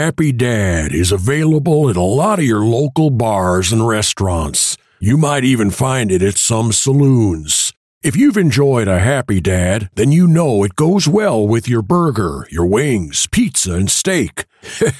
Happy Dad is available at a lot of your local bars and restaurants. You might even find it at some saloons. If you've enjoyed a Happy Dad, then you know it goes well with your burger, your wings, pizza, and steak.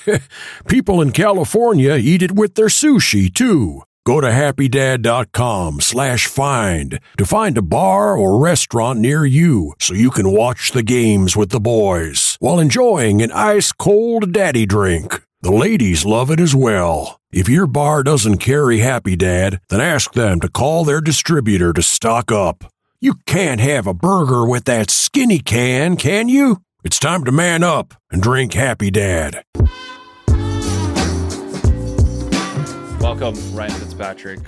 People in California eat it with their sushi, too. Go to happydad.com slash find to find a bar or restaurant near you so you can watch the games with the boys while enjoying an ice cold daddy drink. The ladies love it as well. If your bar doesn't carry Happy Dad, then ask them to call their distributor to stock up. You can't have a burger with that skinny can, can you? It's time to man up and drink Happy Dad. Welcome, Ryan Fitzpatrick,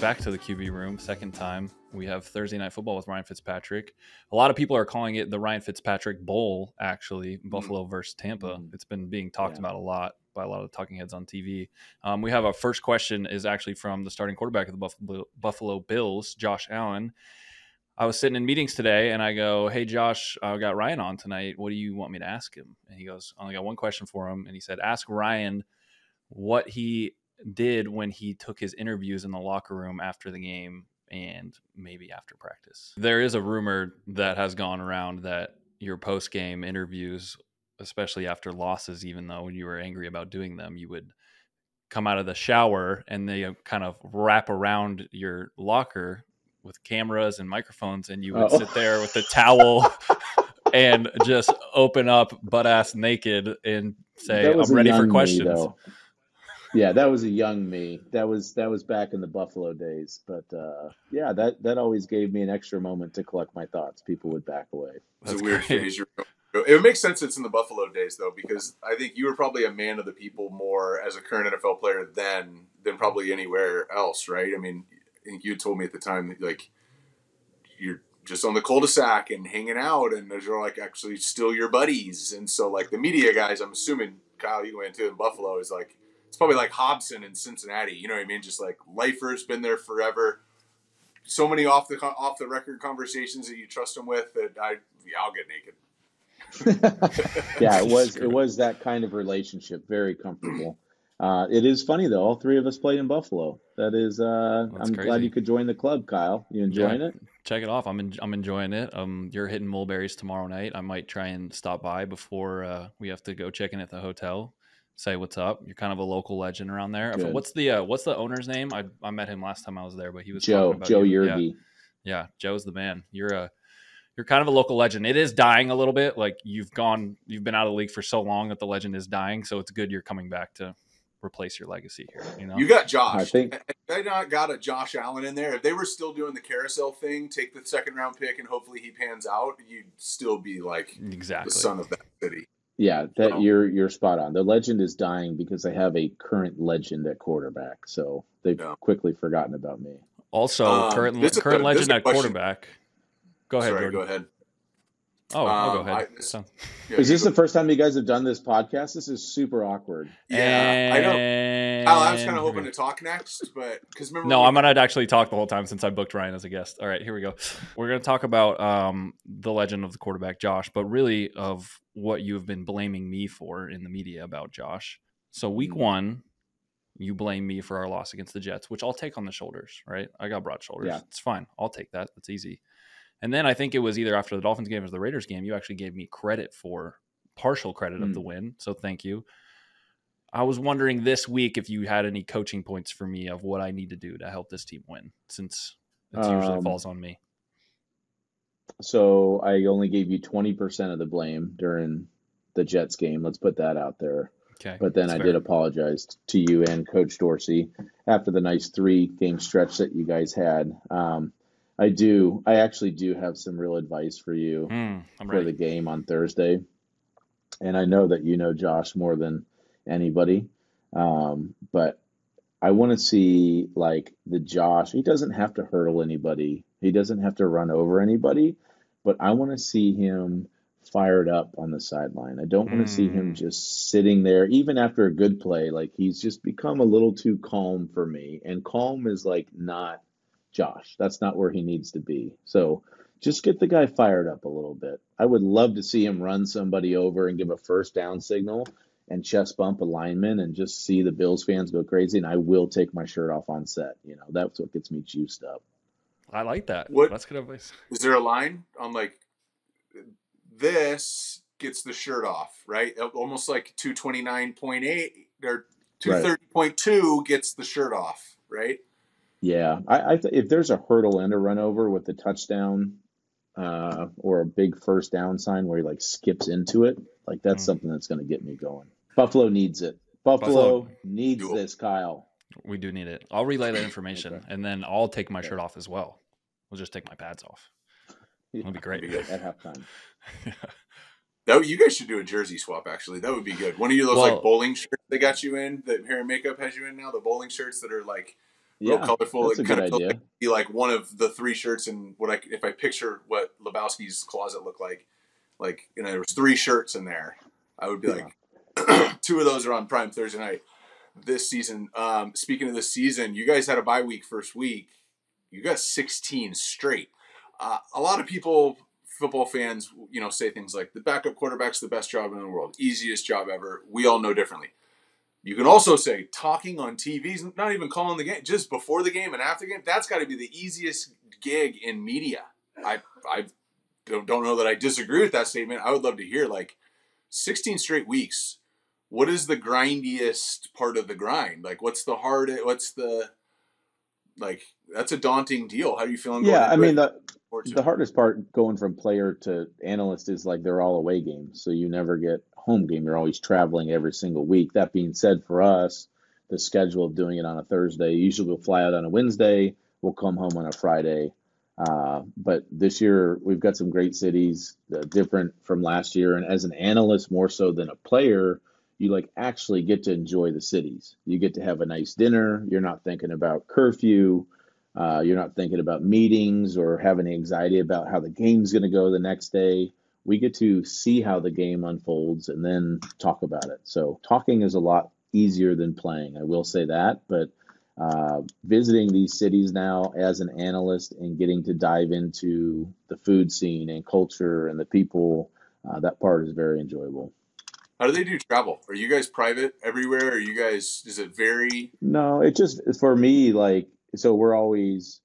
back to the QB room, second time. We have Thursday Night Football with Ryan Fitzpatrick. A lot of people are calling it the Ryan Fitzpatrick Bowl, actually, Buffalo versus Tampa. Mhm. It's been being talked Yeah. about a lot by a lot of the talking heads on TV. Um, we have our first question is actually from the starting quarterback of the Buffalo, Buffalo Bills, Josh Allen. I was sitting in meetings today and I go, Hey, Josh, I got Ryan on tonight. What do you want me to ask him? And he goes, I only got one question for him. And he said, Ask Ryan what he did when he took his interviews in the locker room after the game and maybe after practice. There is a rumor that has gone around that your post game interviews, especially after losses, even though when you were angry about doing them, you would come out of the shower and they uh, kind of wrap around your locker with cameras and microphones and you would Oh. sit there with the towel and just open up butt ass naked and say i'm ready for me, questions. Yeah, that was a young me. That was that was back in the Buffalo days. But uh, yeah, that that always gave me an extra moment to collect my thoughts. People would back away. It's That's a weird phase. You're. It makes sense it's in the Buffalo days though, because I think you were probably a man of the people more as a current NFL player then than probably anywhere else, right? I mean, I think you told me at the time that like you're just on the cul-de-sac and hanging out, and those are like actually still your buddies, and so like the media guys, I'm assuming Kyle, you went to in Buffalo is like it's probably like Hobson in Cincinnati. You know what I mean? Just like lifer's been there forever. So many off the off the record conversations that you trust them with that I yeah I'll get naked. yeah, it was it it. was that kind of relationship. Very comfortable. Uh, it is funny though. All three of us played in Buffalo. That is. Uh, That's I'm glad you could join the club, Kyle. You enjoying Yeah. it? check it off. I'm en- I'm enjoying it. Um, you're hitting mulberries tomorrow night. I might try and stop by before uh, we have to go check in at the hotel. Say what's up. You're kind of a local legend around there. Good. What's the uh, What's the owner's name? I, I met him last time I was there, but he was Joe about Joe you. Yeah, Yerby. yeah, Joe's the man. You're a you're kind of a local legend. It is dying a little bit. Like you've gone, you've been out of the league for so long that the legend is dying. So it's good you're coming back to replace your legacy here. You know, You got Josh. I think- If they not got a Josh Allen in there. If they were still doing the carousel thing, take the second round pick and hopefully he pans out, you'd still be like exactly. the son of that city. Yeah, that you're you're spot on. The legend is dying because they have a current legend at quarterback, so they've Yeah. quickly forgotten about me. Also, Um, current this current a- legend at question- quarterback. Go ahead, Sorry, Jordan. go ahead. Oh, I'll go Um, ahead. I- So- Yeah, Is this go- the first time you guys have done this podcast? This is super awkward. Yeah, I know. Kyle, I was kind of hoping to talk next, but because remember No, I'm we- gonna actually talk the whole time since I booked Ryan as a guest. All right, here we go. We're gonna talk about um, the legend of the quarterback, Josh, but really of what you have been blaming me for in the media about Josh. So week Mm. one, you blame me for our loss against the Jets, which I'll take on the shoulders. Right, I got broad shoulders. Yeah. It's fine. I'll take that. That's easy. And then I think it was either after the Dolphins game or the Raiders game, you actually gave me credit for partial credit of Mm. the win. So thank you. I was wondering this week if you had any coaching points for me of what I need to do to help this team win, since it usually Um, falls on me. So I only gave you 20% of the blame during the Jets game. Let's put that out there. Okay, But then I fair. did apologize to you and Coach Dorsey after the nice three game stretch that you guys had. Um, I do, I actually do have some real advice for you I'm for the game on Thursday. And I know that you know Josh more than anybody. Um, but I want to see like the Josh, he doesn't have to hurdle anybody. He doesn't have to run over anybody, but I want to see him fired up on the sideline. I don't want to see him Mm. just sitting there even after a good play like he's just become a little too calm for me. And calm is like not Josh. That's not where he needs to be. So just get the guy fired up a little bit. I would love to see him run somebody over and give a first down signal and chest bump a lineman and just see the Bills fans go crazy. And I will take my shirt off on set. You know, that's what gets me juiced up. I like that. What- That's good advice. Is there a line on like this gets the shirt off, right? Almost like 229.8 or 230.2 gets the shirt off, right? Yeah, I, I th- if there's a hurdle and a run over with the touchdown uh, or a big first down sign where he like skips into it, like that's Mm. something that's going to get me going. Buffalo needs it. Buffalo, Buffalo. needs Cool. this, Kyle. We do need it. I'll relay that information, Okay. and then I'll take my Okay. shirt off as well. We'll just take my pads off. Yeah, That'd be great. That'd be at halftime. That you guys should do a jersey swap. Actually, that would be good. One of you those Well- like bowling shirts they got you in that hair and makeup has you in now. The bowling shirts that are like real Yeah, colorful. that's a it good kind of idea. like be like one of the three shirts and what I if I picture what Lebowski's closet looked like, like you know there was three shirts in there. I would be like, two of those are on Prime Thursday night this season. Um, speaking of this season, you guys had a bye week first week. You got 16 straight. Uh, a lot of people, football fans, you know, say things like the backup quarterback's the best job in the world, easiest job ever. We all know differently. You can also say talking on TV's not even calling the game, just before the game and after the game. That's got to be the easiest gig in media. I I don't, don't know that I disagree with that statement. I would love to hear like 16 straight weeks. What is the grindiest part of the grind? Like, what's the hard? What's the like? That's a daunting deal. How are you feeling? going Yeah, I mean the the hardest part going from player to analyst is like they're all away games, so you never get home game. You're always traveling every single week. That being said, for us, the schedule of doing it on a Thursday, usually we'll fly out on a Wednesday, we'll come home on a Friday. Uh, but this year we've got some great cities, uh, different from last year. And as an analyst, more so than a player, you like actually get to enjoy the cities. You get to have a nice dinner. You're not thinking about curfew. Uh, you're not thinking about meetings or having anxiety about how the game's going to go the next day. We get to see how the game unfolds and then talk about it. So talking is a lot easier than playing. I will say that, but uh, visiting these cities now as an analyst and getting to dive into the food scene and culture and the people, uh, that part is very enjoyable. How do they do travel? Are you guys private everywhere? Are you guys? Does it vary? No, it just for me like so we're always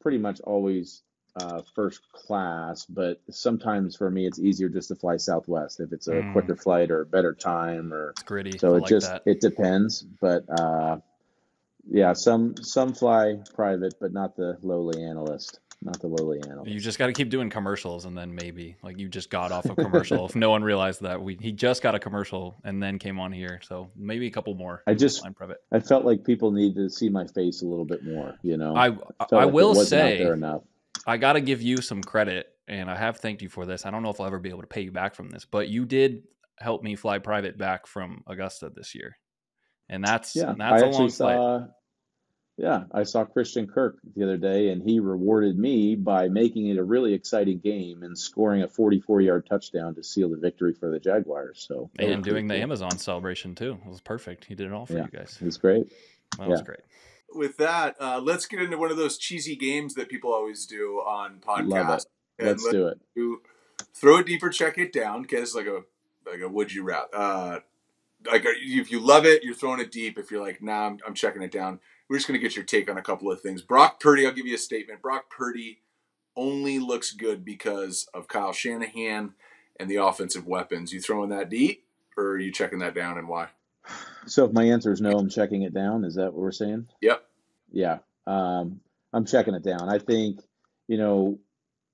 pretty much always uh, first class, but sometimes for me it's easier just to fly Southwest if it's a Mm. quicker flight or a better time or It's gritty. so I it like just that. it depends. But uh, yeah, some some fly private, but not the lowly analyst, not the lowly analyst. You just got to keep doing commercials, and then maybe like you just got off a commercial. if no one realized that we he just got a commercial and then came on here, so maybe a couple more. I just. I felt like people need to see my face a little bit more. You know, I felt I like will say. I got to give you some credit, and I have thanked you for this. I don't know if I'll ever be able to pay you back from this, but you did help me fly private back from Augusta this year, and that's Yeah, that's I a actually long flight. Saw. Yeah, I saw Christian Kirk the other day, and he rewarded me by making it a really exciting game and scoring a 44-yard touchdown to seal the victory for the Jaguars. So and pretty doing the. Amazon celebration too. It was perfect. He did it all for Yeah. you guys. It was great. That was great. With that, uh, let's get into one of those cheesy games that people always do on Love podcasts. it. Let's let's do it. do throw it deeper, check it down. Guess like a like a would you rather. Uh, like if you love it, you're throwing it deep. If you're like, nah, I'm, I'm checking it down. We're just gonna get your take on a couple of things. Brock Purdy, I'll give you a statement. Brock Purdy only looks good because of Kyle Shanahan and the offensive weapons. You throwing that deep, or are you checking that down, and why? So if my answer is no, I'm checking it down. Is that what we're saying? Yep. Yeah. Um, I'm checking it down. I think, you know,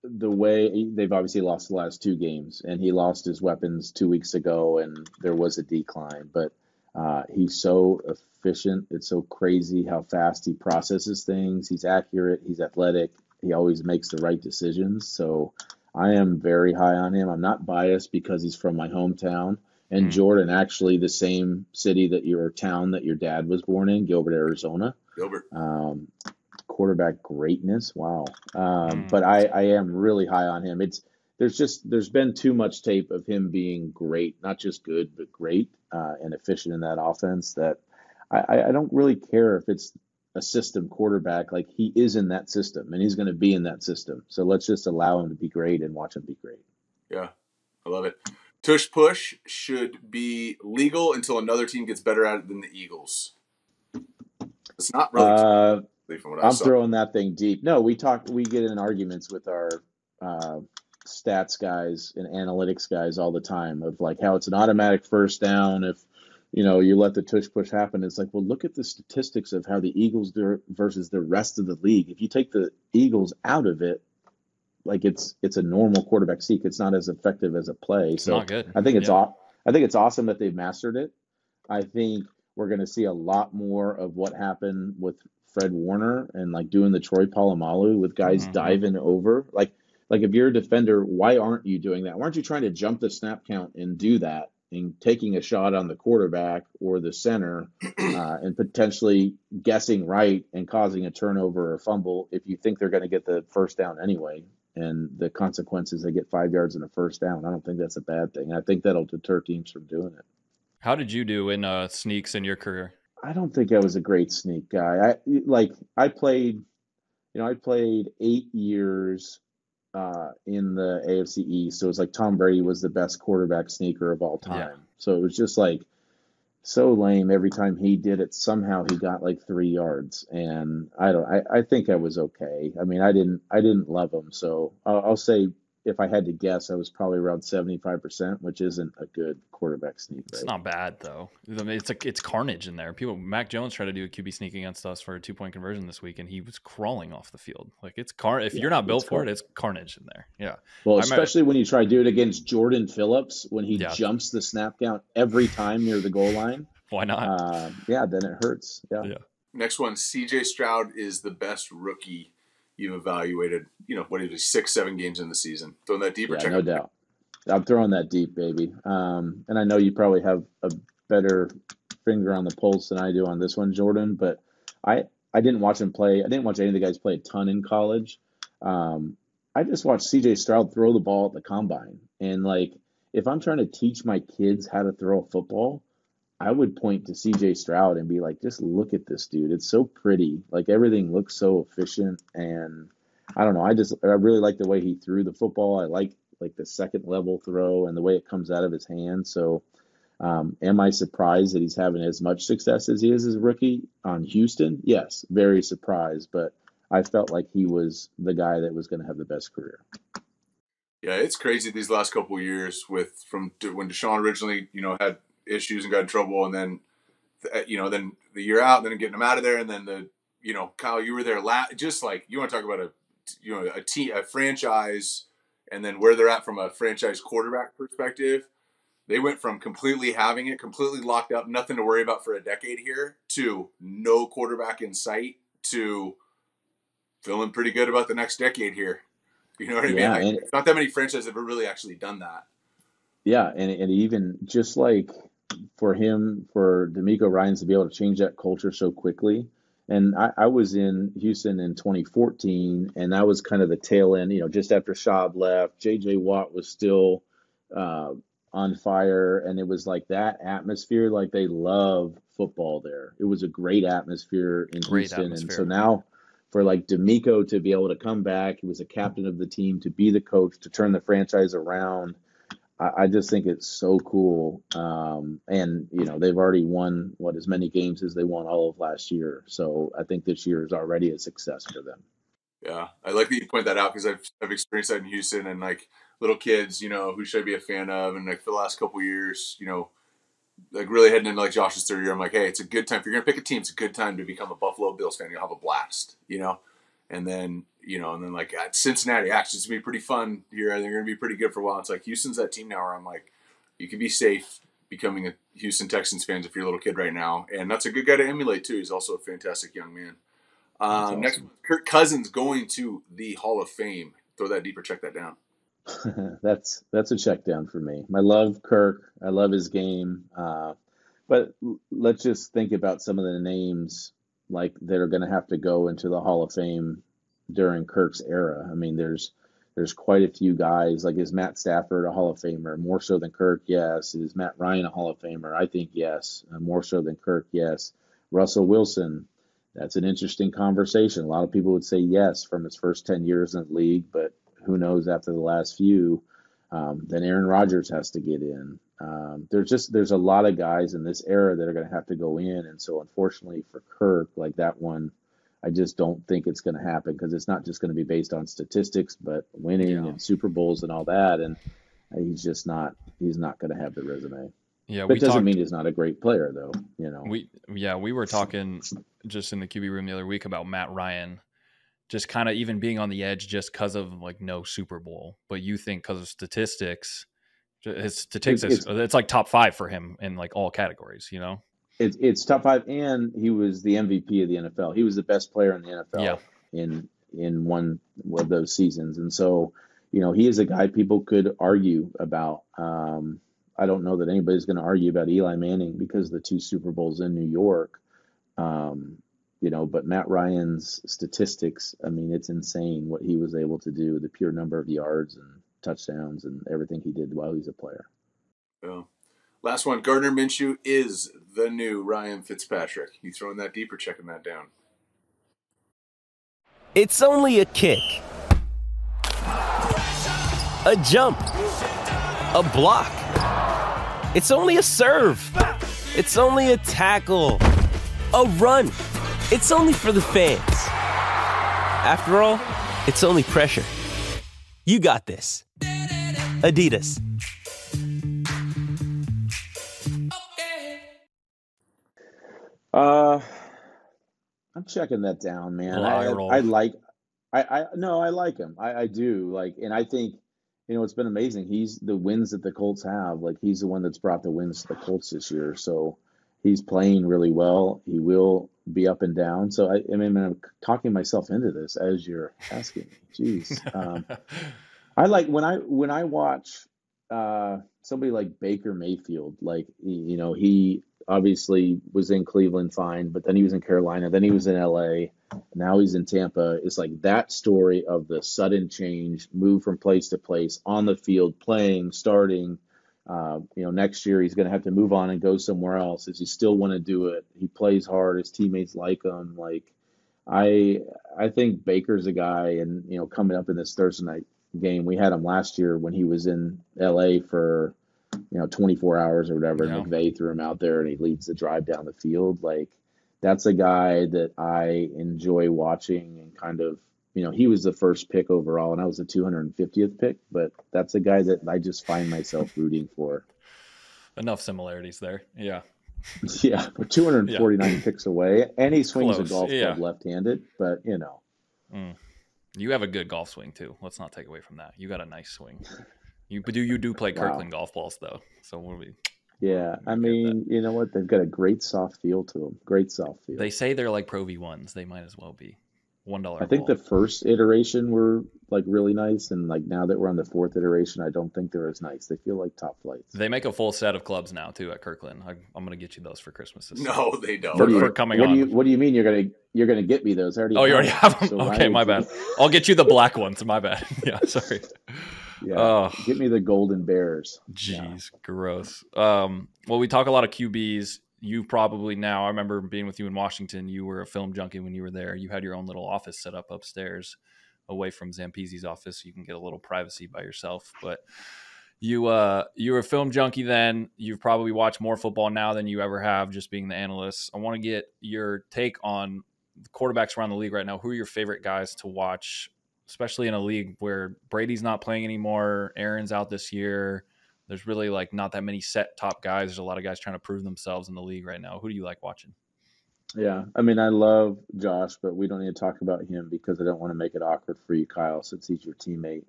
the way they've obviously lost the last two games, and he lost his weapons two weeks ago, and there was a decline. But uh, he's so efficient. It's so crazy how fast he processes things. He's accurate. He's athletic. He always makes the right decisions. So I am very high on him. I'm not biased because he's from my hometown. And Mm. Jordan, actually, the same city that your town that your dad was born in, Gilbert, Arizona Gilbert. um, quarterback greatness. Wow. Um, Mm. But I, I am really high on him. It's there's just there's been too much tape of him being great, not just good, but great uh, and efficient in that offense. That I, I- don't really care if it's a system quarterback. Like he is in that system, and he's going to be in that system. So let's just allow him to be great and watch him be great. Yeah, I love it. Tush push should be legal until another team gets better at it than the Eagles. It's not really Uh, I'm throwing that thing deep. No, we talk. We get in arguments with our uh, stats guys and analytics guys all the time of like how it's an automatic first down if you know you let the tush push happen. It's like, well, look at the statistics of how the Eagles do versus the rest of the league. If you take the Eagles out of it, like it's it's a normal quarterback sneak. It's not as effective as a play. It's so not good. I think it's Yeah. aw- I think it's awesome that they've mastered it. I think we're going to see a lot more of what happened with Fred Warner and like doing the Troy Polamalu with guys Mhm. diving over. Like like if you're a defender, why aren't you doing that? Why aren't you trying to jump the snap count and do that and taking a shot on the quarterback or the center uh, and potentially guessing right and causing a turnover or fumble if you think they're going to get the first down anyway and the consequences they get five yards and a first down. I don't think that's a bad thing. I think that'll deter teams from doing it. How did you do in uh, sneaks in your career? I don't think I was a great sneak guy. I like I played, you know, I played eight years uh, in the AFC East. So it was like Tom Brady was the best quarterback sneaker of all time. Yeah. So it was just like so lame. Every time he did it, somehow he got like three yards, and I don't. I, I think I was okay. I mean, I didn't. I didn't love him. So I'll, I'll say if I had to guess, I was probably around seventy five percent, which isn't a good quarterback sneak. It's not bad though. I mean, it's like it's carnage in there. People, Mac Jones tried to do a QB sneak against us for a two point conversion this week, and he was crawling off the field. Like it's car. If Yeah, you're not built for car- it, it's carnage in there. Yeah, Well, I remember- especially when you try to do it against Jordan Phillips when he Yeah. jumps the snap count every time near the goal line. why not? Uh, yeah, then it hurts. Yeah. Yeah. Next one, CJ Stroud is the best rookie you've evaluated. You know, what is it, six, seven games in the season? Throwing that deeper Yeah, check. no doubt. I'm throwing that deep, baby. Um, and I know you probably have a better finger on the pulse than I do on this one, Jordan. But I I didn't watch him play. I didn't watch any of the guys play a ton in college. Um, I just watched C.J. Stroud throw the ball at the combine, and like if I'm trying to teach my kids how to throw a football, I would point to C.J. Stroud and be like, just look at this dude. It's so pretty. Like everything looks so efficient and. I don't know. I just I really like the way he threw the football. I like like the second level throw and the way it comes out of his hand. So, um, am I surprised that he's having as much success as he is as a rookie on Houston? Yes, very surprised. But I felt like he was the guy that was going to have the best career. Yeah, it's crazy these last couple years with from when Deshaun originally, you know, had issues and got in trouble, and then, you know, then the year out, and then getting him out of there, and then the, you know, Kyle, you were there, la- just like you want to talk about a, you know, a team, a franchise, and then where they're at from a franchise quarterback perspective. They went from completely having it, completely locked up, nothing to worry about for a decade here, to no quarterback in sight, to feeling pretty good about the next decade here. You know what I Yeah, mean? Like, and- it's not that many franchises have really actually done that. Yeah, and and even just like for him, for DeMeco Ryans to be able to change that culture so quickly. And I, I was in Houston in 2014, and that was kind of the tail end, you know, just after Schaub left. J.J. Watt was still uh, on fire, and it was like that atmosphere. Like they love football there. It was a great atmosphere in Great Houston, and so now for like D'Amico to be able to come back, he was a captain of the team, to be the coach, to turn the franchise around. I, just think it's so cool. Um, and you know, they've already won what as many games as they won all of last year. So I think this year is already a success for them. Yeah, I like that you point that out because I've I've experienced that in Houston and like little kids, you know, who should I be a fan of? And like for the last couple years, you know, like really heading into like Josh's third year, I'm like, hey, it's a good time if you're gonna pick a team. It's a good time to become a Buffalo Bills fan. You'll have a blast, you know. And then you know, and then like at Cincinnati, actually, it's gonna be pretty fun here. They're gonna be pretty good for a while. It's like Houston's that team now where I'm like, you can be safe becoming a Houston Texans fans if you're a little kid right now, and that's a good guy to emulate too. He's also a fantastic young man. Um, Next. Kirk Cousins going to the Hall of Fame. Throw that deeper. Check that down. that's that's a check down for me. I love Kirk. I love his game. Uh, but let's just think about some of the names like that are going to have to go into the Hall of Fame during Kirk's era. I mean, there's there's quite a few guys. Like is Matt Stafford a Hall of Famer? More so than Kirk, yes. Is Matt Ryan a Hall of Famer? I think yes. Uh, more so than Kirk, yes. Russell Wilson. That's an interesting conversation. A lot of people would say yes from his first ten years in the league, but who knows after the last few. Um, then Aaron Rodgers has to get in. Um, there's just there's a lot of guys in this era that are going to have to go in, and so unfortunately for Kirk, like that one, I just don't think it's going to happen because it's not just going to be based on statistics, but winning Yeah. and Super Bowls and all that, and he's just not he's not going to have the resume. Yeah, But we it doesn't talked. mean he's not a great player, though. You know, We yeah, we were talking just in the QB room the other week about Matt Ryan, just kind of even being on the edge just because of like no Super Bowl. But you think because of statistics, his statistics It's- it's, like top five for him in like all categories. You know, it's it's top five, and he was the MVP of the NFL. He was the best player in the NFL Yeah. in in one of those seasons, and so you know he is a guy people could argue about. Um, I don't know that anybody's going to argue about Eli Manning because of the two Super Bowls in New York. Um, you know, but Matt Ryan's statistics, I mean, it's insane what he was able to do, the pure number of yards and touchdowns and everything he did while he's a player. Yeah. Last one. Gardner Minshew is the new Ryan Fitzpatrick. You throwing that deep or checking that down? It's only a kick, a jump, a block. It's only a serve. It's only a tackle, a run. It's only for the fans. After all, it's only pressure. You got this. Adidas. Uh, I'm checking that down, man. I, I. I like, I, I no, I like him. I, I do like, and I think, you know, it's been amazing. He's the wins that the Colts have. Like he's the one that's brought the wins to the Colts this year. So he's playing really well. He will be up and down. So I, I mean, I'm talking myself into this as you're asking me. Jeez. Um, I like when I when I watch uh, somebody like Baker Mayfield. Like you know, he obviously was in Cleveland fine, but then he was in Carolina, then he was in LA, now he's in Tampa. It's like that story of the sudden change, move from place to place on the field, playing, starting. Uh, you know, next year he's going to have to move on and go somewhere else. Does he still want to do it? He plays hard. His teammates like him. Like I, I think Baker's a guy, and you know, coming up in this Thursday night game, we had him last year when he was in LA for you know 24 hours or whatever. Yeah. And McVay threw him out there, and he leads the drive down the field. Like that's a guy that I enjoy watching and kind of. You know, he was the first pick overall, and I was the 250th pick. But that's a guy that I just find myself rooting for. enough similarities there. Yeah, Yeah, we're 249 picks away, and he swings Close, a golf yeah. club left-handed. But you know, mm. You have a good golf swing too. Let's not take away from that. You got a nice swing. You do you do play Wow. Kirkland golf balls though? So what do we? yeah, I mean, you know what? They've got a great soft feel to them. Great soft feel. They say they're like Pro V ones. They might as well be one dollar. I think the first iteration were like really nice, and like now that we're on the fourth iteration, I don't think they're as nice. They feel like top flights. They make a full set of clubs now too at Kirkland. I, I'm gonna get you those for Christmas. This No, they don't. For- do you- for coming what on. Do you, what do you mean you're gonna you're gonna get me those? I already Oh, you already have them. So okay, would my you- bad. I'll get you the black ones. My bad. Yeah, sorry. Yeah, Oh. get me the golden bears. Jeez, gross. Um, well, we talk a lot of QBs. You probably now. I remember being with you in Washington. You were a film junkie when you were there. You had your own little office set up upstairs, away from Zampese's office, you can get a little privacy by yourself. But you, uh, you were a film junkie then. You've probably watched more football now than you ever have, just being the analyst. I want to get your take on the quarterbacks around the league right now. Who are your favorite guys to watch, especially in a league where Brady's not playing anymore, Aaron's out this year. There's really like not that many set top guys. There's a lot of guys trying to prove themselves in the league right now. Who do you like watching? Yeah, I mean, I love Josh, but we don't need to talk about him because I don't want to make it awkward for you, Kyle, since he's your teammate.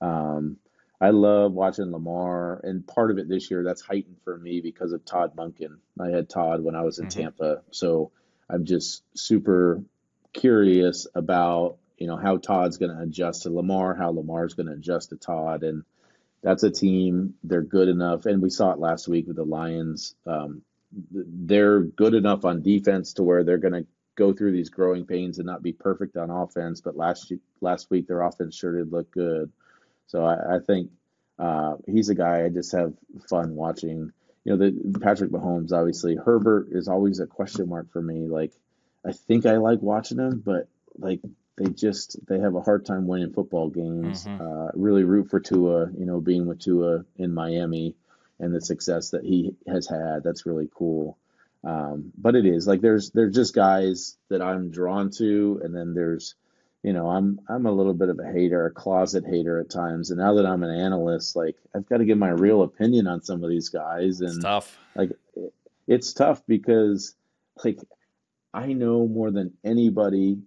Um, I love watching Lamar, and part of it this year that's heightened for me because of Todd Monken. I had Todd when I was in Mhm. Tampa, so I'm just super curious about you know how Todd's going to adjust to Lamar, how Lamar's going to adjust to Todd, and that's a team. They're good enough, and we saw it last week with the Lions. Um, they're good enough on defense to where they're going to go through these growing pains and not be perfect on offense. But last last week their offense sure did look good. So I, I think uh, he's a guy I just have fun watching. You know, the Patrick Mahomes obviously. Herbert is always a question mark for me. Like I think I like watching him, but like they just they have a hard time winning football games. Mhm. Uh, really root for Tua, you know, being with Tua in Miami and the success that he has had. That's really cool. Um, but it is like there's there's just guys that I'm drawn to, and then there's you know I'm I'm a little bit of a hater, a closet hater at times. And now that I'm an analyst, like I've got to give my real opinion on some of these guys, It's and tough. like it- it's tough because like I know more than anybody,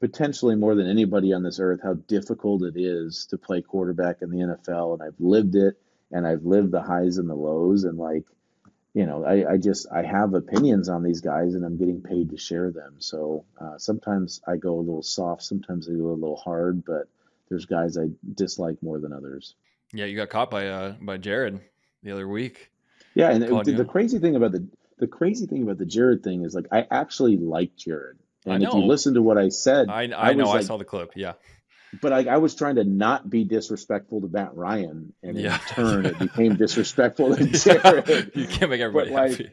potentially more than anybody on this earth, how difficult it is to play quarterback in the NFL, and I've lived it, and I've lived the highs and the lows, and like, you know, I, I just I have opinions on these guys, and I'm getting paid to share them. So uh, sometimes I go a little soft, sometimes I go a little hard, but there's guys I dislike more than others. Yeah, you got caught by uh by Jared the other week. Yeah, and the, the crazy thing about the the crazy thing about the Jared thing is like I actually like Jared. I And if you listen to what I said, I I, know was I saw the clip. Yeah. but I, I was trying to not be disrespectful to Matt Ryan, and in Yeah. turn it became disrespectful to Jared. you can't make everybody like, happy.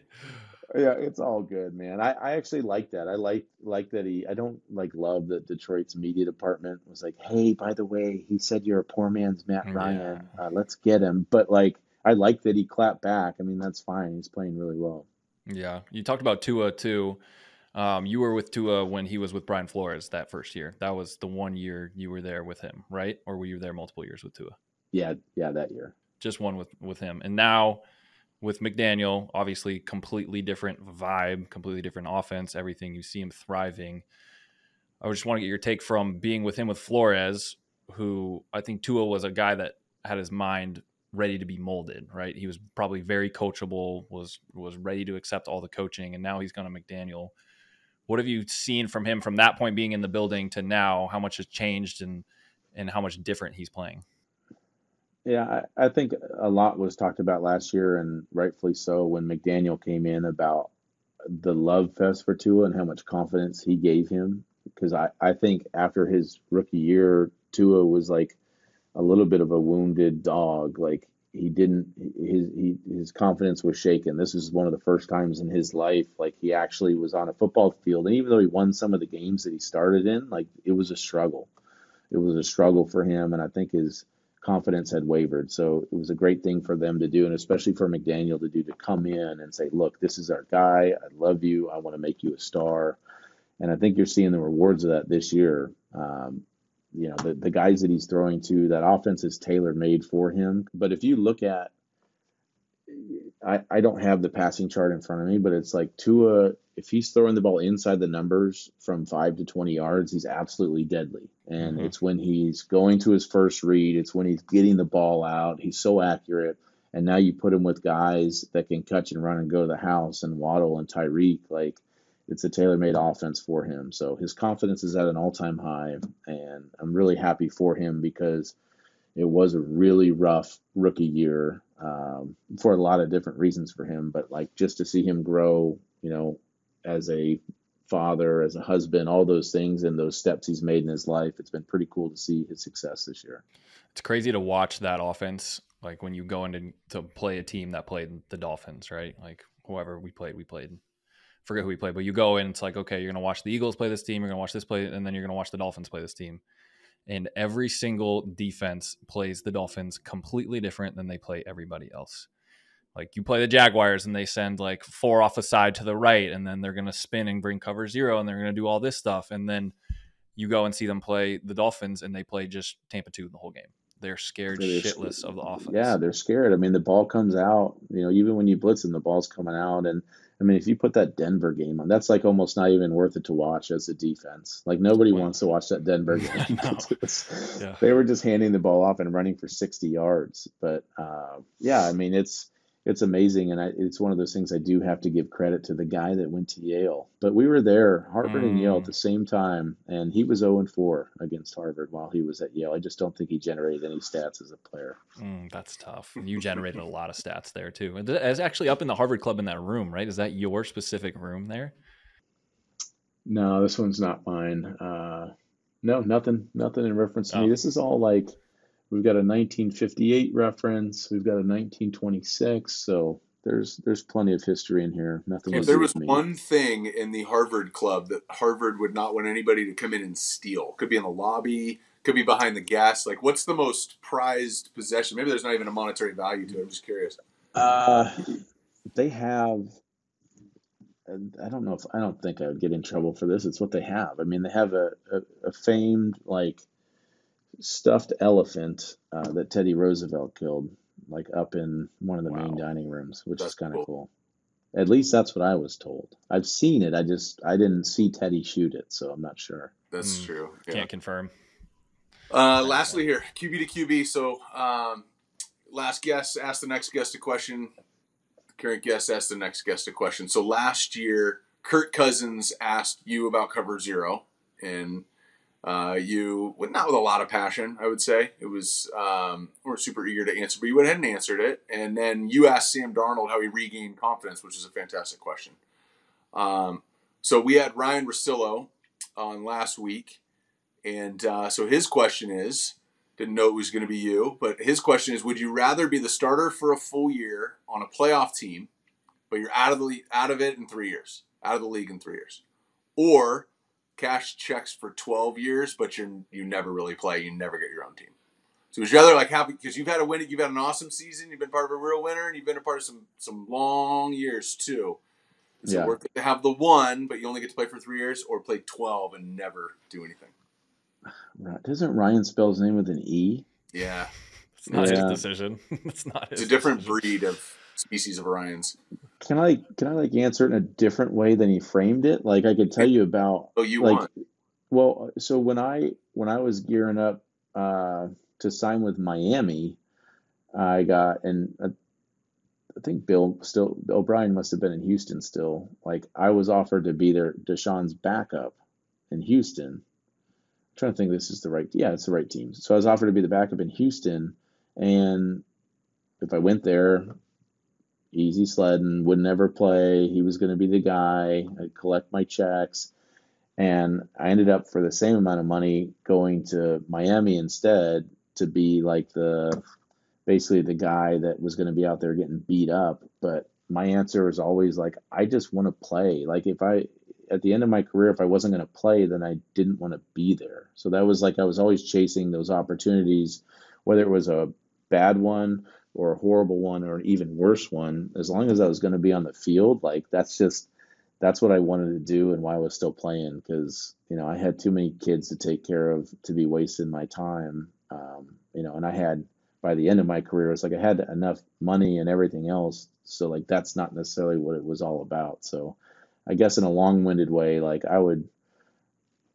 Yeah, it's all good, man. I, I actually like that. I like like that he. I don't like love that Detroit's media department was like, "Hey, by the way, he said you're a poor man's Matt Yeah. Ryan. Uh, let's get him." But like, I like that he clapped back. I mean, that's fine. He's playing really well. Yeah, you talked about Tua too. Um, you were with Tua when he was with Brian Flores that first year. That was the one year you were there with him, right? Or were you there multiple years with Tua? Yeah, yeah, that year. Just one with with him, and now with McDaniel, obviously completely different vibe, completely different offense. Everything you see him thriving. I just want to get your take from being with him with Flores, who I think Tua was a guy that had his mind ready to be molded, right? He was probably very coachable, was was ready to accept all the coaching, and now he's going to McDaniel. What have you seen from him from that point being in the building to now? How much has changed and and how much different he's playing? Yeah, I, I think a lot was talked about last year, and rightfully so, when McDaniel came in about the love fest for Tua and how much confidence he gave him. Because I, I think after his rookie year, Tua was like a little bit of a wounded dog. Like he didn't his he, his confidence was shaken. This was one of the first times in his life like he actually was on a football field, and even though he won some of the games that he started in, like it was a struggle. It was a struggle for him, and I think his confidence had wavered. So it was a great thing for them to do, and especially for McDaniel to do to come in and say, "Look, this is our guy. I love you. I want to make you a star." And I think you're seeing the rewards of that this year. Um, you know, the, the guys that he's throwing to, that offense is tailor made for him. But if you look at, I, I don't have the passing chart in front of me, but it's like Tua, if he's throwing the ball inside the numbers from five to 20 yards, he's absolutely deadly. And Mhm. it's when he's going to his first read, it's when he's getting the ball out. He's so accurate. And now you put him with guys that can catch and run and go to the house and Waddle and Tyreek. Like, it's a tailor-made offense for him. So his confidence is at an all-time high, and I'm really happy for him because it was a really rough rookie year um, for a lot of different reasons for him. But like just to see him grow, you know, as a father, as a husband, all those things and those steps he's made in his life, it's been pretty cool to see his success this year. It's crazy to watch that offense. Like when you go into to play a team that played the Dolphins, right? Like whoever we played, we played. Forget who we played, but you go in. It's like okay, you're gonna watch the Eagles play this team. You're gonna watch this play, and then you're gonna watch the Dolphins play this team. And every single defense plays the Dolphins completely different than they play everybody else. Like you play the Jaguars and they send like four off the side to the right, and then they're gonna spin and bring cover zero, and they're gonna do all this stuff, and then you go and see them play the Dolphins, and they play just Tampa two the whole game. They're scared They're shitless of the offense. Yeah, they're scared. I mean, the ball comes out, you know, even when you blitz them, the ball's coming out. And I mean, if you put that Denver game on, that's like almost not even worth it to watch as a defense. Like nobody Well, wants to watch that Denver game. Yeah. They were just handing the ball off and running for 60 yards. But uh, yeah, I mean, it's it's amazing, and I, it's one of those things I do have to give credit to the guy that went to Yale. But we were there, Harvard and Yale, at Mm. the same time, and he was 0 and 4 against Harvard while he was at Yale. I just don't think he generated any stats as a player. Mm, that's tough. You generated a lot of stats there too. And It's actually up in the Harvard Club in that room, right? Is that your specific room there? No, this one's not mine. Uh, no, nothing, nothing in reference to Oh. me. This is all like we've got a 1958 reference, we've got a 1926. So there's there's plenty of history in here. Nothing. If to there was me. one thing in the Harvard club that Harvard would not want anybody to come in and steal, could be in the lobby, could be behind the gas. Like, what's the most prized possession? Maybe there's not even a monetary value to it. I'm just curious. Uh, they have. I don't know if I don't think I would get in trouble for this. It's what they have. I mean, they have a, a, a famed like stuffed elephant uh, that Teddy Roosevelt killed, like up in one of the main dining rooms, which That's is kind of cool. At least that's what I was told. I've seen it. I just I didn't see Teddy shoot it, so I'm not sure. That's Hmm. true. Yeah. Can't confirm. Uh, lastly, here, QB to QB. So, um, last guest asked the next guest a question. Current guest asked the next guest a question. So, last year, Kirk Cousins asked you about Cover Zero, and uh, you, well, not with a lot of passion, I would say. It was, um, weren't super eager to answer, but you went ahead and answered it. And then you asked Sam Darnold how he regained confidence, which is a fantastic question. Um, so, we had Ryan Rosillo on last week. And uh, so his question is didn't know it was going to be you, but his question is Would you rather be the starter for a full year on a playoff team, but you're out of the out of it in three years, out of the league in three years, or cash checks for 12 years, but you you never really play, you never get your own team. So would you rather like happy because you've had a win, you've had an awesome season, you've been part of a real winner, and you've been a part of some some long years too. And so Yeah. worth it to have the one, but you only get to play for three years, or play 12 and never do anything. Right. Doesn't Ryan spell his name with an E? Yeah, It's not Yeah. his decision. it's not his it's a different decision. breed of species of Orions. Can I can I like answer it in a different way than he framed it? Like I could tell you about Oh, you like won. well, so when I when I was gearing up uh, to sign with Miami, I got and I, I think Bill still O'Brien must have been in Houston still. Like I was offered to be their Deshaun's backup in Houston. I'm trying to think this is the right yeah, it's the right team. So I was offered to be the backup in Houston and if I went there, easy sledding, would never play. He was going to be the guy. I'd collect my checks. And I ended up for the same amount of money going to Miami instead to be like the basically the guy that was going to be out there getting beat up. But my answer was always like, I just want to play. Like if I at the end of my career, if I wasn't going to play, then I didn't want to be there. So that was like I was always chasing those opportunities, whether it was a bad one or a horrible one or an even worse one. As long as I was going to be on the field, like that's just that's what I wanted to do and why I was still playing because you know I had too many kids to take care of to be wasting my time. Um, you know, and I had by the end of my career, it's like I had enough money and everything else. So like that's not necessarily what it was all about. So I guess in a long-winded way, like I would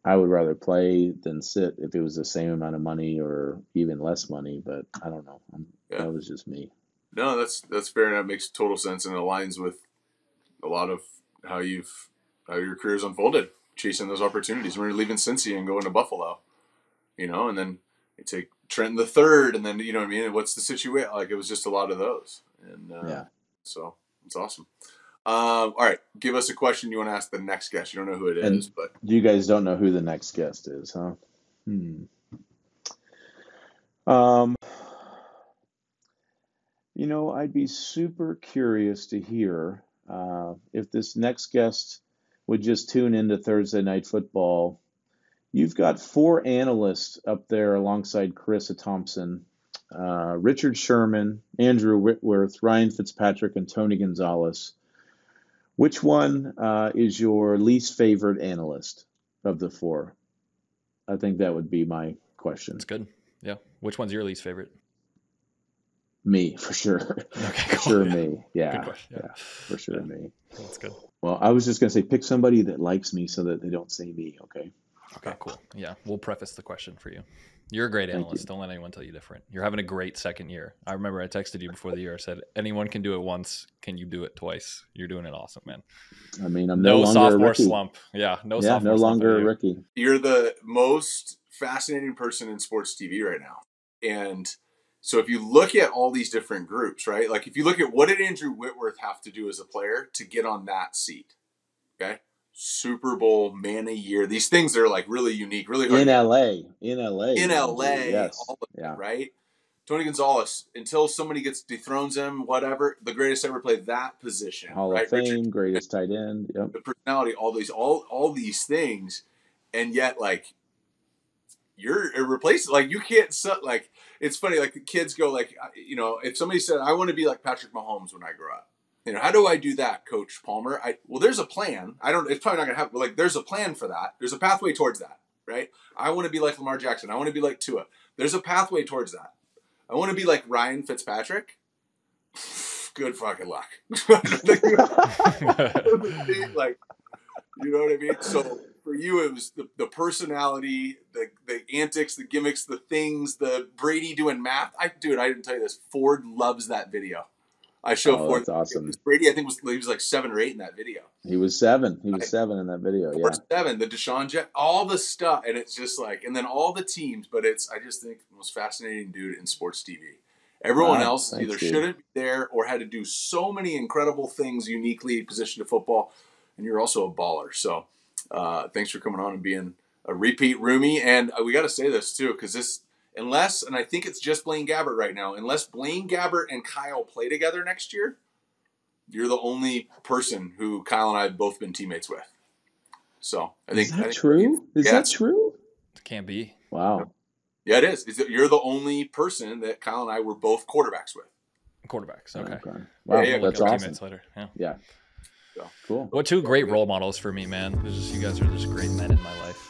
I would rather play than sit if it was the same amount of money or even less money. But I don't know. I'm, Yeah. That was just me. No, that's that's fair enough. that makes total sense and aligns with a lot of how you've how your career's unfolded, chasing those opportunities. When you're leaving Cincy and going to Buffalo, you know, and then you take Trenton the third, and then you know what I mean. What's the situation? Like it was just a lot of those, and uh, Yeah. so it's awesome. Um, all right, give us a question you want to ask the next guest. You don't know who it is, And- but You guys don't know who the next guest is, huh? Hmm. Um, you know, I'd be super curious to hear uh, if this next guest would just tune into Thursday Night Football. You've got four analysts up there alongside Charissa Thompson, uh, Richard Sherman, Andrew Whitworth, Ryan Fitzpatrick, and Tony Gonzalez. Which one uh, is your least favorite analyst of the four? I think that would be my question. That's good. Yeah. Which one's your least favorite? Me, for sure. Okay, For cool. sure, Yeah. me. Good Yeah, question. yeah, for sure, Yeah. me. That's good. Well, I was just gonna say, pick somebody that likes me so that they don't say me. Okay. Okay, cool. Yeah, we'll preface the question for you. You're a great Thank analyst. Don't let anyone tell you different. You're having a great second year. I remember I texted you before the year. I said, anyone can do it once. Can you do it twice? You're doing it awesome, man. I mean, I'm no, No, longer a sophomore rookie. slump. Yeah, no yeah, sophomore no longer for a you. rookie. you're the most fascinating person in sports TV right now. And so if you look at all these different groups, right? Like if you look at what did Andrew Whitworth have to do as a player to get on that seat? Okay. Super Bowl man a year. These things are like really unique, really hard In LA, in LA, in LA, Yes. all of it, Yeah. right? Tony Gonzalez, until somebody gets dethrones him, whatever, the greatest ever played that position. Hall right? of Fame, Richard, greatest tight end. Yep. the personality, all these, all all these things, and yet like you're irreplaceable. Like you can't su- like it's funny. Like the kids go like uh, you know if somebody said I want to be like Patrick Mahomes when I grow up. You know, how do I do that, Coach Palmer? I well, there's a plan. I don't. It's probably not gonna happen. But like, there's a plan for that. There's a pathway towards that, right? I want to be like Lamar Jackson. I want to be like Tua. There's a pathway towards that. I want to be like Ryan Fitzpatrick. Good fucking luck. like, you know what I mean? So for you, it was the, the personality, the the antics, the gimmicks, the things, the Brady doing math. I dude, I didn't tell you this. Ford loves that video. I show Oh, Ford. that's awesome. Brady, I think was he was like seven or eight in that video. He was seven. He was Right. seven in that video. Or Yeah. seven, the Deshaun Jet, all the stuff, and it's just like, and then all the teams. But it's, I just think, the most fascinating dude in sports TV. Everyone Wow, else thanks, either shouldn't be there or had to do so many incredible things uniquely positioned to football, and you're also a baller. So, uh, thanks for coming on and being a repeat roomie. And uh, we got to say this too, because this, unless, and I think it's just Blaine Gabbert right now, unless Blaine Gabbert and Kyle play together next year, you're the only person who Kyle and I have both been teammates with. So I think Is that think- true? Is Yeah. that true? It can't be. Wow. Yeah, it is. Is that you're the only person that Kyle and I were both quarterbacks with. Quarterbacks. Oh, okay. Wow, Yeah, yeah, that's awesome. teammates later. Yeah. Yeah. So. Cool. What two great role models for me, man. Just you guys are just great men in my life.